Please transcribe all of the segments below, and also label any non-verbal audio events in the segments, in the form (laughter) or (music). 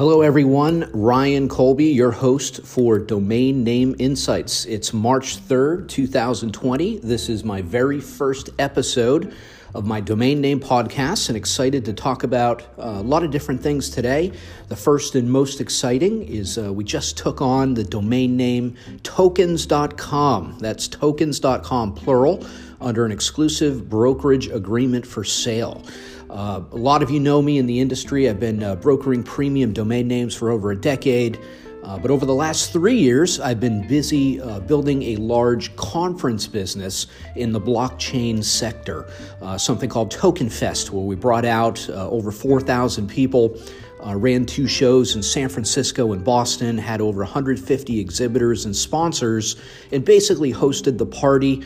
Hello, everyone. Ryan Colby, your host for Domain Name Insights. It's March 3rd, 2020. This is my very first episode of my domain name podcast and excited to talk about uh, a lot of different things today. The first and most exciting is uh, we just took on the domain name tokens.com. That's tokens.com, plural, under an exclusive brokerage agreement for sale. Uh, a lot of you know me in the industry. I've been uh, brokering premium domain names for over a decade. Uh, but over the last three years, I've been busy uh, building a large conference business in the blockchain sector, uh, something called Token Fest, where we brought out uh, over 4,000 people. Uh, ran two shows in San Francisco and Boston, had over 150 exhibitors and sponsors, and basically hosted the party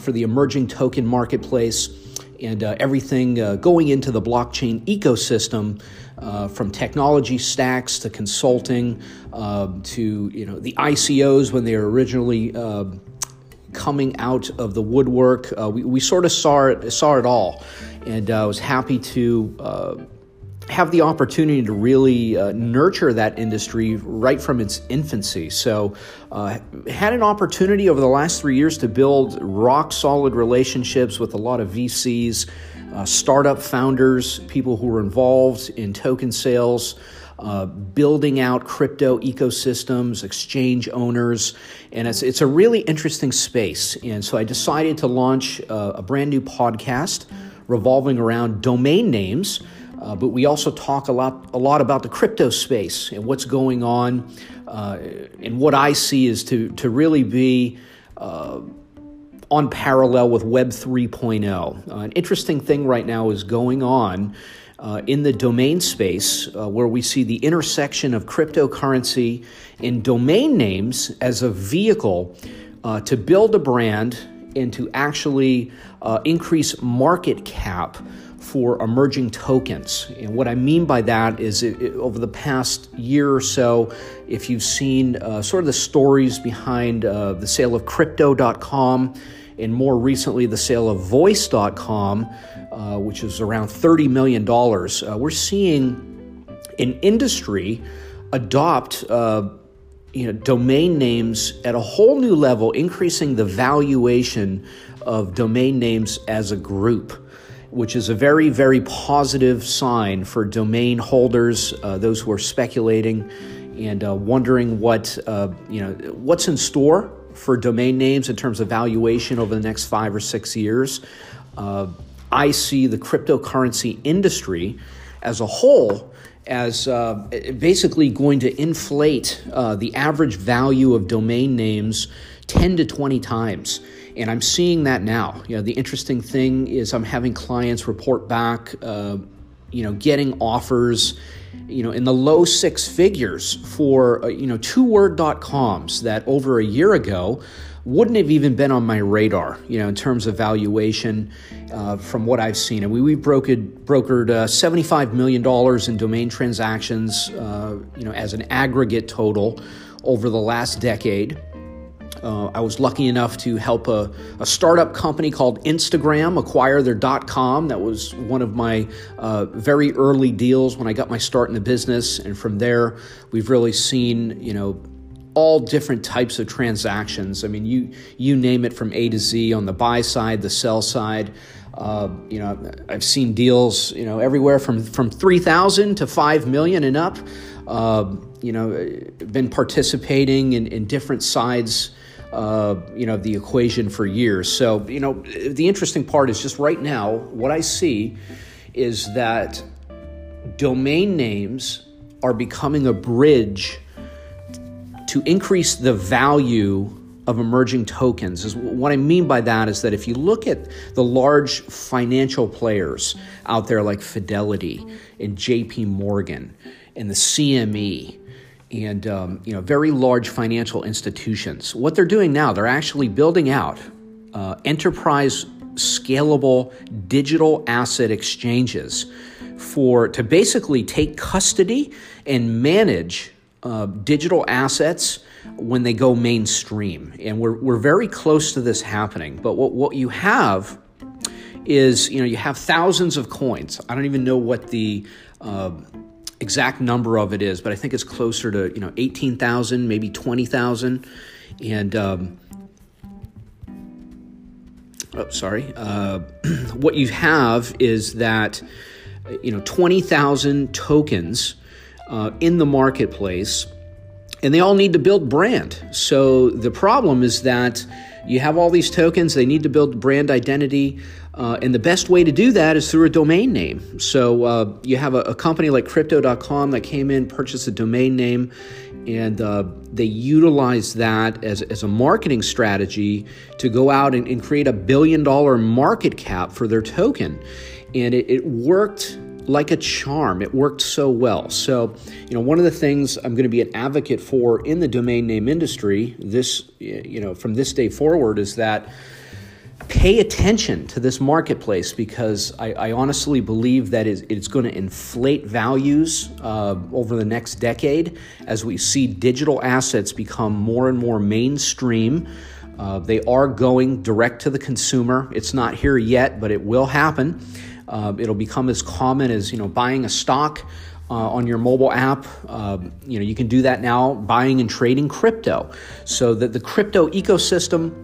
for the emerging token marketplace and uh, everything uh, going into the blockchain ecosystem, uh, from technology stacks to consulting um, to you know the ICOs when they were originally um, coming out of the woodwork. Uh, we, we sort of saw it saw it all, and I uh, was happy to uh, have the opportunity to really uh, nurture that industry right from its infancy. So, uh, had an opportunity over the last three years to build rock solid relationships with a lot of VCs, uh, startup founders, people who were involved in token sales. Uh, building out crypto ecosystems, exchange owners, and it's, it's a really interesting space. And so I decided to launch uh, a brand new podcast revolving around domain names uh, but we also talk a lot, a lot about the crypto space and what's going on. Uh, and what I see is to, to really be uh, on parallel with Web 3.0. Uh, an interesting thing right now is going on uh, in the domain space uh, where we see the intersection of cryptocurrency and domain names as a vehicle to build a brand and to actually increase market cap for emerging tokens. And what I mean by that is it, it, over the past year or so, if you've seen uh, sort of the stories behind uh, the sale of crypto.com and more recently the sale of voice.com, uh, which is around $30 million, uh, we're seeing an industry adopt uh, you know, domain names at a whole new level, increasing the valuation of domain names as a group which is a very, very positive sign for domain holders, uh, those who are speculating and uh, wondering what uh, you know what's in store for domain names in terms of valuation over the next five or six years. Uh, I see the cryptocurrency industry as a whole as uh, basically going to inflate uh, the average value of domain names 10 to 20 times. And I'm seeing that now. You know, the interesting thing is I'm having clients report back, uh, you know, getting offers, you know, in the low six figures for, uh, you know, two word.coms that over a year ago wouldn't have even been on my radar, you know, in terms of valuation uh, from what I've seen. And we, we've brokered, brokered uh, $75 million in domain transactions, uh, you know, as an aggregate total over the last decade. Uh, I was lucky enough to help a, a, startup company called Instagram acquire their .com. That was one of my uh, very early deals when I got my start in the business, and from there, we've really seen you know all different types of transactions. I mean, you you name it from A to Z on the buy side, the sell side. Uh, you know, I've seen deals you know everywhere from from three thousand to five million and up. Uh, you know, been participating in, in different sides uh, you know, the equation for years. So, you know, the interesting part is just right now, what I see is that domain names are becoming a bridge to increase the value of emerging tokens. What I mean by that is that if you look at the large financial players out there like Fidelity and JP Morgan and the CME and um, you know very large financial institutions. What they're doing now, they're actually building out uh, enterprise scalable digital asset exchanges for to basically take custody and manage uh, digital assets when they go mainstream. And we're, we're very close to this happening. But what, what you have is, you know, you have thousands of coins. I don't even know what the uh, exact number of it is, but I think it's closer to you know eighteen thousand, maybe twenty thousand, and um, oh, sorry, uh, (clears throat) what you have is that you know twenty thousand tokens uh, in the marketplace, and they all need to build brand. So the problem is that you have all these tokens; they need to build brand identity. Uh, and the best way to do that is through a domain name. So uh, you have a, a, company like Crypto.com that came in, purchased a domain name, and uh, they utilize that as, as a marketing strategy to go out and, and create a billion dollar market cap for their token. And it, it worked like a charm. It worked so well. So, you know, one of the things I'm going to be an advocate for in the domain name industry this, you know, from this day forward is that pay attention to this marketplace because I, I honestly believe that it's going to inflate values uh, over the next decade as we see digital assets become more and more mainstream. Uh, they are going direct to the consumer. It's not here yet, but it will happen. Uh, it'll become as common as you know buying a stock. Uh, on your mobile app. Uh, you know, you can do that now, buying and trading crypto. So that the crypto ecosystem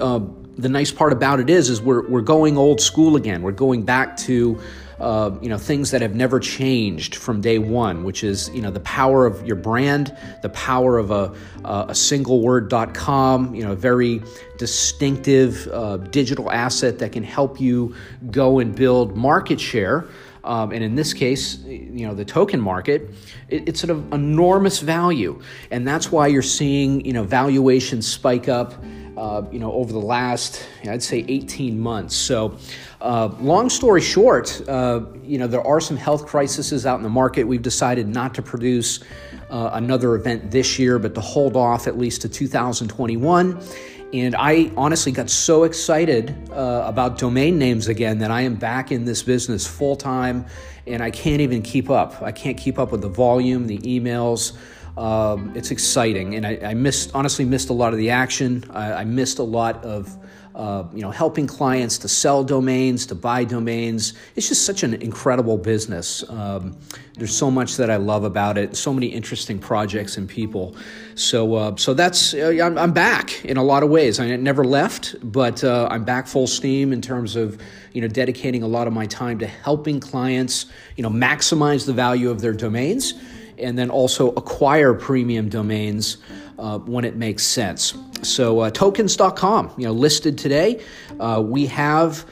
uh, the nice part about it is, is we're, we're going old school again. We're going back to, uh, you know, things that have never changed from day one, which is, you know, the power of your brand, the power of a, a single word.com, you know, a very distinctive uh, digital asset that can help you go and build market share. Um, and in this case, you know, the token market, it, it's of enormous value. And that's why you're seeing, you know, valuations spike up uh, you know, over the last, I'd say, 18 months. So, uh, long story short, uh, you know, there are some health crises out in the market. We've decided not to produce uh, another event this year, but to hold off at least to 2021. And I honestly got so excited uh, about domain names again that I am back in this business full time and I can't even keep up. I can't keep up with the volume, the emails. Um, it's exciting, and I, I, missed honestly missed a lot of the action. I, I missed a lot of uh, you know helping clients to sell domains, to buy domains. It's just such an incredible business. Um, there's so much that I love about it. So many interesting projects and people. So uh, so that's uh, I'm, I'm, back in a lot of ways. I never left, but uh, I'm back full steam in terms of you know dedicating a lot of my time to helping clients you know maximize the value of their domains and then also acquire premium domains uh, when it makes sense. So, uh, tokens.com, you know, listed today. Uh, we have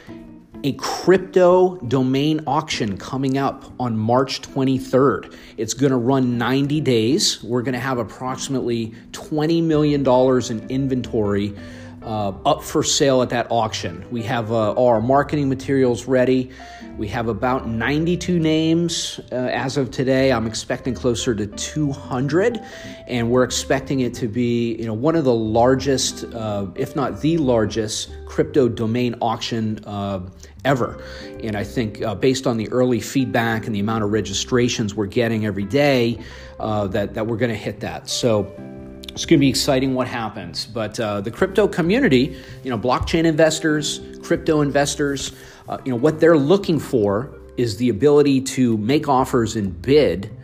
a crypto domain auction coming up on March 23rd. It's going to run 90 days. We're going to have approximately $20 million in inventory uh, up for sale at that auction. We have uh, our marketing materials ready. We have about 92 names uh, as of today. I'm expecting closer to 200, and we're expecting it to be, you know, one of the largest, uh, if not the largest, crypto domain auction uh, ever. And I think, uh, based on the early feedback and the amount of registrations we're getting every day, that that we're going to hit that. So it's going to be exciting what happens. But uh, the crypto community, you know, blockchain investors, crypto investors, uh, you know, what they're looking for is the ability to make offers and bid,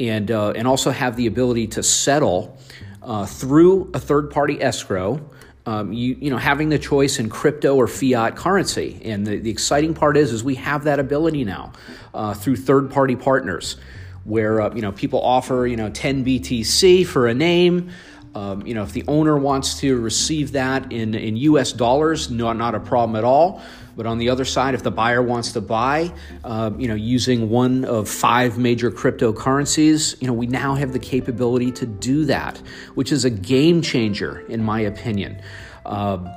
and uh, and also have the ability to settle uh, through a third-party escrow. Um, you, you know, having the choice in crypto or fiat currency, and the, the exciting part is, is we have that ability now uh, through third-party partners where uh, you know people offer you know 10 BTC for a name. Um, you know, if the owner wants to receive that in, in US dollars, no, not a problem at all. But on the other side, if the buyer wants to buy, uh, you know, using one of five major cryptocurrencies, you know, we now have the capability to do that, which is a game changer, in my opinion. Uh,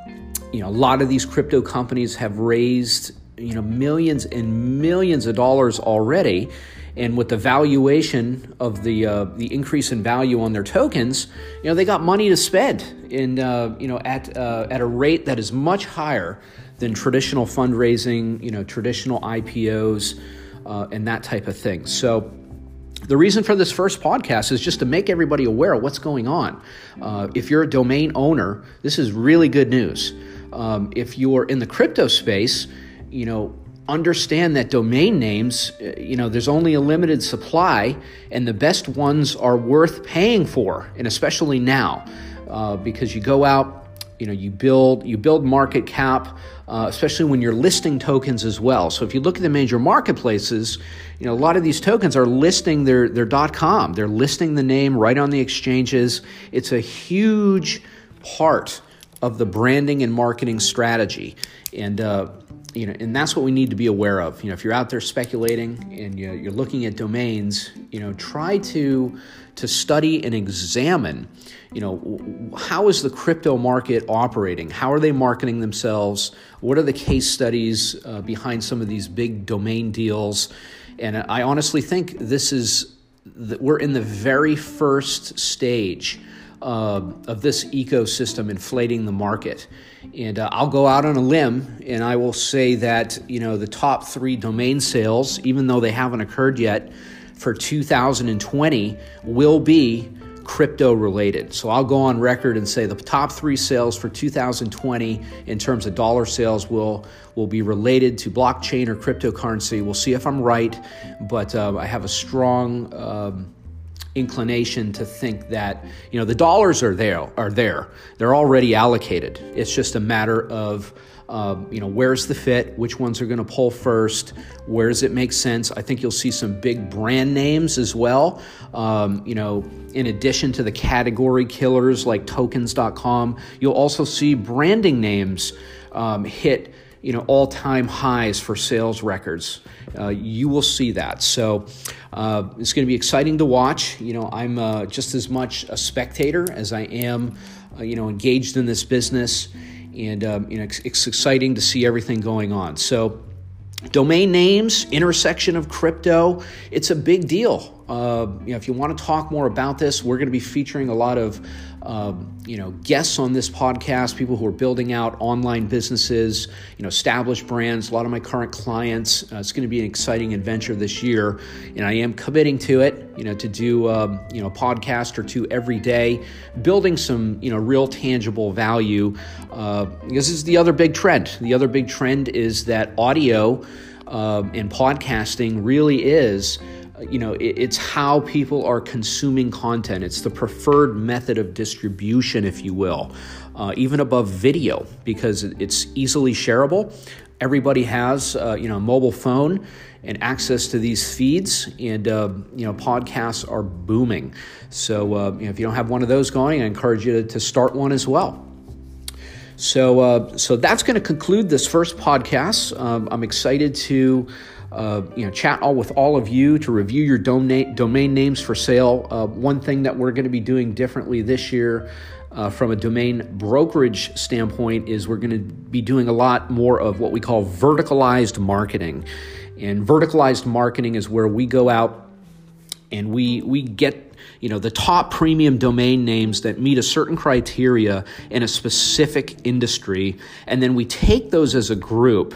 you know, a lot of these crypto companies have raised, you know, millions and millions of dollars already and with the valuation of the uh, the increase in value on their tokens, you know they got money to spend in uh, you know at uh, at a rate that is much higher than traditional fundraising, you know traditional IPOs uh, and that type of thing. So. The reason for this first podcast is just to make everybody aware of what's going on. Uh, if you're a domain owner, this is really good news. Um, if you're in the crypto space, you know understand that domain names, uh, you know, there's only a limited supply, and the best ones are worth paying for, and especially now, uh, because you go out you know you build you build market cap uh, especially when you're listing tokens as well. So if you look at the major marketplaces you know a lot of these tokens are listing their their com they're listing the name right on the exchanges. It's a huge part of the branding and marketing strategy. And uh, you know, and that's what we need to be aware of. You know, if you're out there speculating and you're looking at domains, you know, try to to study and examine, you know, how is the crypto market operating? How are they marketing themselves? What are the case studies uh, behind some of these big domain deals? And I honestly think this is we're in the very first stage uh, of this ecosystem inflating the market. And uh, I'll go out on a limb and I will say that, you know, the top three domain sales, even though they haven't occurred yet for 2020, will be crypto related. So I'll go on record and say the top three sales for 2020 in terms of dollar sales will will be related to blockchain or cryptocurrency. We'll see if I'm right, but uh, I have a strong. Um, inclination to think that you know the dollars are there are there they're already allocated it's just a matter of um, you know where's the fit which ones are going to pull first where does it make sense i think you'll see some big brand names as well um, you know in addition to the category killers like tokens.com you'll also see branding names um, hit you know all-time highs for sales records. Uh, you will see that. So uh, it's going to be exciting to watch. You know, I'm uh, just as much a spectator as I am, uh, you know, engaged in this business, and um, you know, it's, it's exciting to see everything going on. So. Domain names, intersection of crypto, it's a big deal. Uh, you know, if you want to talk more about this, we're going to be featuring a lot of um, you know guests on this podcast, people who are building out online businesses, you know, established brands. A lot of my current clients. Uh, it's going to be an exciting adventure this year, and I am committing to it. You know, to do um, you know a podcast or two every day, building some you know real tangible value. Uh, this is the other big trend. The other big trend is that audio uh, and podcasting really is you know, it's how people are consuming content. It's the preferred method of distribution, if you will, uh, even above video, because it's easily shareable. Everybody has, uh, you know, a mobile phone and access to these feeds, and uh, you know, podcasts are booming. So, uh, you know, if you don't have one of those going, I encourage you to, to start one as well. So, uh, so that's going to conclude this first podcast. Um, I'm excited to uh, you know, chat all with all of you to review your domain domain names for sale. Uh, one thing that we're going to be doing differently this year. Uh, from a domain brokerage standpoint, is we're going to be doing a lot more of what we call verticalized marketing. And verticalized marketing is where we go out and we we get you know the top premium domain names that meet a certain criteria in a specific industry and then we take those as a group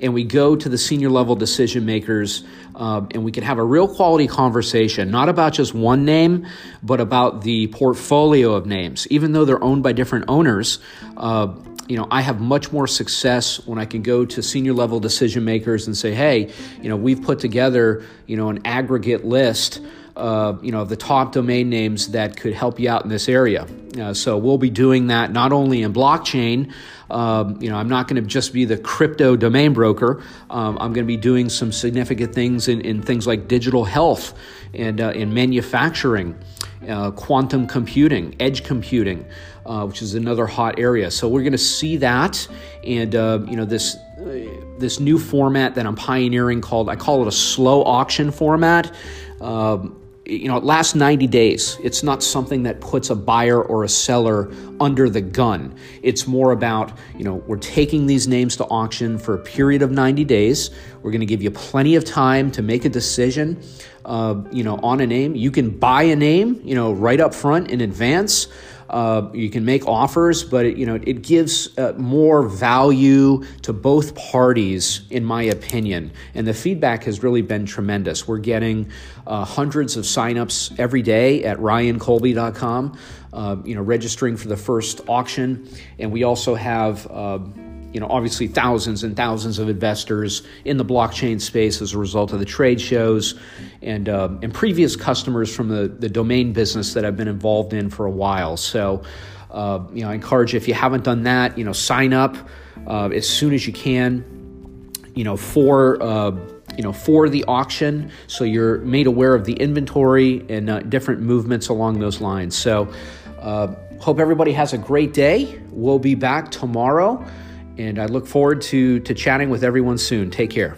and we go to the senior level decision makers uh, and we can have a real quality conversation, not about just one name, but about the portfolio of names. Even though they're owned by different owners, uh, you know, I have much more success when I can go to senior level decision makers and say, hey, you know, we've put together, you know, an aggregate list uh, you know, the top domain names that could help you out in this area. Uh, so we'll be doing that not only in blockchain. Um, you know, I'm not going to just be the crypto domain broker. Um, I'm going to be doing some significant things in, in things like digital health and uh, in manufacturing, uh, quantum computing, edge computing, uh, which is another hot area. So we're going to see that, and uh, you know this this new format that I'm pioneering called I call it a slow auction format. Um, you know, it lasts 90 days. It's not something that puts a buyer or a seller under the gun. It's more about, you know, we're taking these names to auction for a period of 90 days. We're going to give you plenty of time to make a decision, uh, you know, on a name. You can buy a name, you know, right up front in advance. Uh, you can make offers, but it, you know it gives uh, more value to both parties, in my opinion. And the feedback has really been tremendous. We're getting uh, hundreds of signups every day at ryancolby.com. Uh, you know, registering for the first auction, and we also have. You know, obviously thousands and thousands of investors in the blockchain space as a result of the trade shows and, uh, and previous customers from the, the domain business that I've been involved in for a while. So, uh, you know, I encourage you, if you haven't done that, you know, sign up uh, as soon as you can, you know, for, uh, you know, for the auction. So you're made aware of the inventory and uh, different movements along those lines. So, uh, hope everybody has a great day. We'll be back tomorrow. And I look forward to, to chatting with everyone soon. Take care.